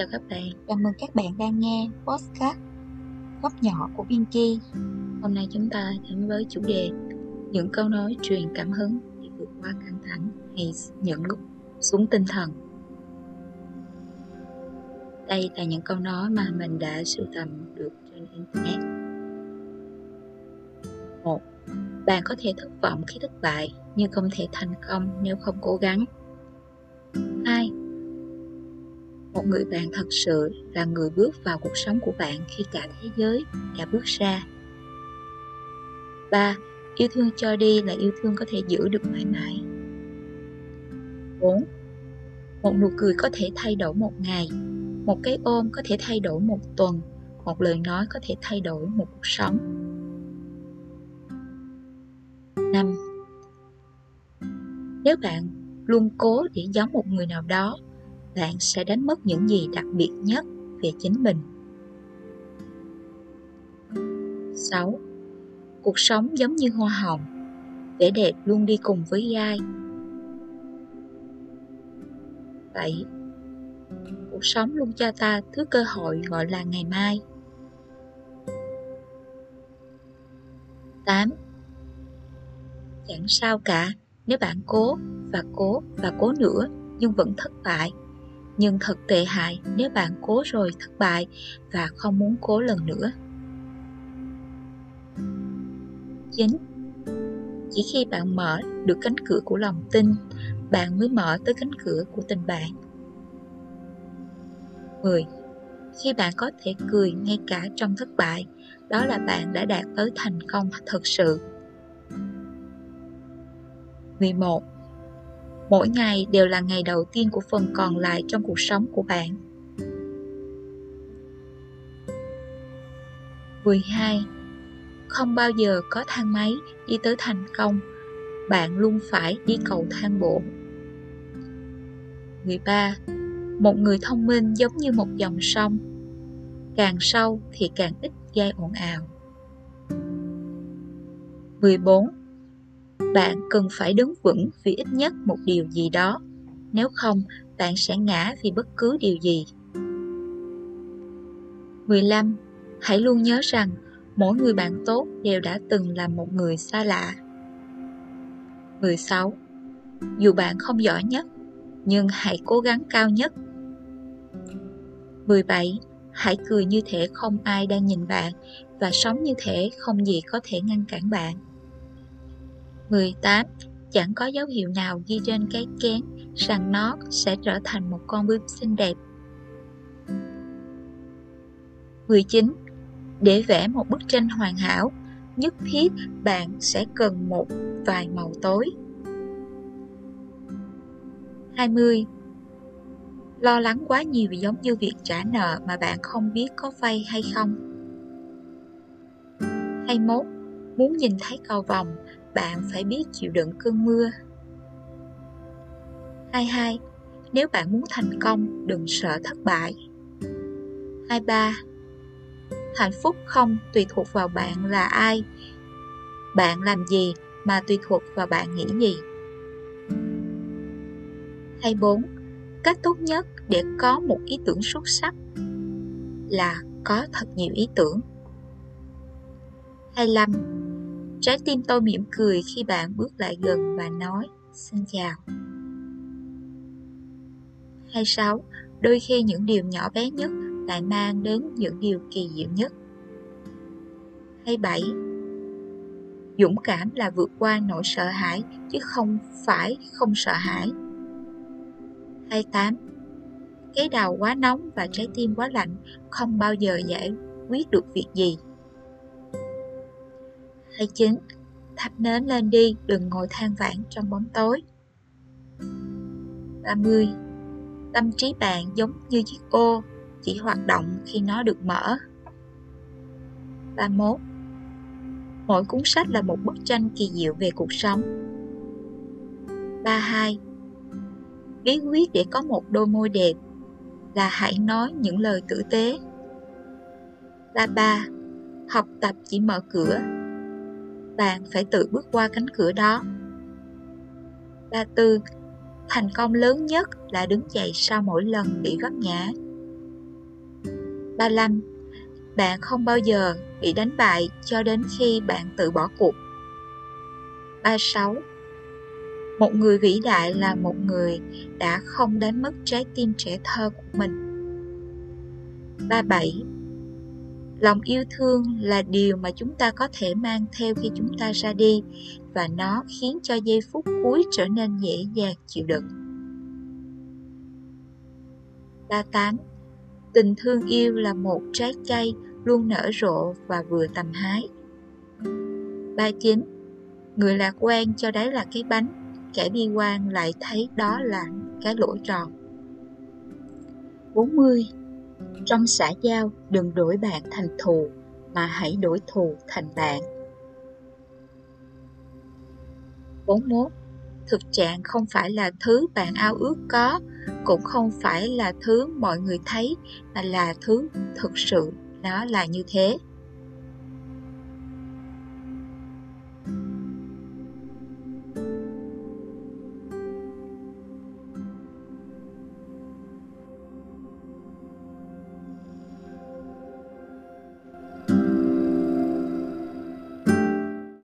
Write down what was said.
chào các bạn. Chào mừng các bạn đang nghe podcast Góc nhỏ của Pinky Hôm nay chúng ta đến với chủ đề Những câu nói truyền cảm hứng để vượt qua căng thẳng hay những lúc xuống tinh thần. Đây là những câu nói mà mình đã sưu tầm được trên Internet. Một Bạn có thể thất vọng khi thất bại nhưng không thể thành công nếu không cố gắng. 2 một người bạn thật sự là người bước vào cuộc sống của bạn khi cả thế giới đã bước ra 3. Yêu thương cho đi là yêu thương có thể giữ được mãi mãi 4. Một nụ cười có thể thay đổi một ngày, Một cái ôm có thể thay đổi một tuần, Một lời nói có thể thay đổi một cuộc sống 5. Nếu bạn luôn cố để giống một người nào đó bạn sẽ đánh mất những gì đặc biệt nhất về chính mình. 6. Cuộc sống giống như hoa hồng, vẻ đẹp luôn đi cùng với gai. 7. Cuộc sống luôn cho ta thứ cơ hội gọi là ngày mai. 8. Chẳng sao cả nếu bạn cố và cố và cố nữa nhưng vẫn thất bại nhưng thật tệ hại nếu bạn cố rồi thất bại và không muốn cố lần nữa. 9. Chỉ khi bạn mở được cánh cửa của lòng tin, bạn mới mở tới cánh cửa của tình bạn. 10. Khi bạn có thể cười ngay cả trong thất bại, đó là bạn đã đạt tới thành công thật sự. 11 Mỗi ngày đều là ngày đầu tiên của phần còn lại trong cuộc sống của bạn. 12. Không bao giờ có thang máy đi tới thành công, bạn luôn phải đi cầu thang bộ. 13. Một người thông minh giống như một dòng sông, càng sâu thì càng ít gây ồn ào. 14 bạn cần phải đứng vững vì ít nhất một điều gì đó nếu không, bạn sẽ ngã vì bất cứ điều gì 15. Hãy luôn nhớ rằng, mỗi người bạn tốt đều đã từng là một người xa lạ 16. Dù bạn không giỏi nhất, nhưng hãy cố gắng cao nhất 17. Hãy cười như thể không ai đang nhìn bạn và sống như thể không gì có thể ngăn cản bạn 18. Chẳng có dấu hiệu nào ghi trên cái kén rằng nó sẽ trở thành một con bướm xinh đẹp. 19. Để vẽ một bức tranh hoàn hảo, nhất thiết bạn sẽ cần một vài màu tối. 20. Lo lắng quá nhiều giống như việc trả nợ mà bạn không biết có vay hay không. 21. Muốn nhìn thấy cầu vòng bạn phải biết chịu đựng cơn mưa. 22. Nếu bạn muốn thành công, đừng sợ thất bại. 23. Hạnh phúc không tùy thuộc vào bạn là ai. Bạn làm gì mà tùy thuộc vào bạn nghĩ gì. 24. Cách tốt nhất để có một ý tưởng xuất sắc là có thật nhiều ý tưởng. 25 Trái tim tôi mỉm cười khi bạn bước lại gần và nói, Xin chào 26. Đôi khi những điều nhỏ bé nhất lại mang đến những điều kỳ diệu nhất 27. Dũng cảm là vượt qua nỗi sợ hãi chứ không phải không sợ hãi 28. Cái đầu quá nóng và trái tim quá lạnh, không bao giờ giải quyết được việc gì 29. Thắp nến lên đi, đừng ngồi than vãn trong bóng tối. 30. Tâm trí bạn giống như chiếc ô, chỉ hoạt động khi nó được mở. 31. Mỗi cuốn sách là một bức tranh kỳ diệu về cuộc sống. 32. Bí quyết để có một đôi môi đẹp là hãy nói những lời tử tế. 33. Học tập chỉ mở cửa bạn phải tự bước qua cánh cửa đó. Ba tư, thành công lớn nhất là đứng dậy sau mỗi lần bị vấp ngã. 35. Bạn không bao giờ bị đánh bại cho đến khi bạn tự bỏ cuộc. 36. Một người vĩ đại là một người đã không đánh mất trái tim trẻ thơ của mình. 37. Lòng yêu thương là điều mà chúng ta có thể mang theo khi chúng ta ra đi và nó khiến cho giây phút cuối trở nên dễ dàng chịu đựng. 38. Tình thương yêu là một trái cây luôn nở rộ và vừa tầm hái. 39. Người lạc quan cho đấy là cái bánh, kẻ bi quan lại thấy đó là cái lỗ tròn. 40. Trong xã giao, đừng đổi bạn thành thù, mà hãy đổi thù thành bạn. 41. Thực trạng không phải là thứ bạn ao ước có, cũng không phải là thứ mọi người thấy, mà là thứ thực sự nó là như thế.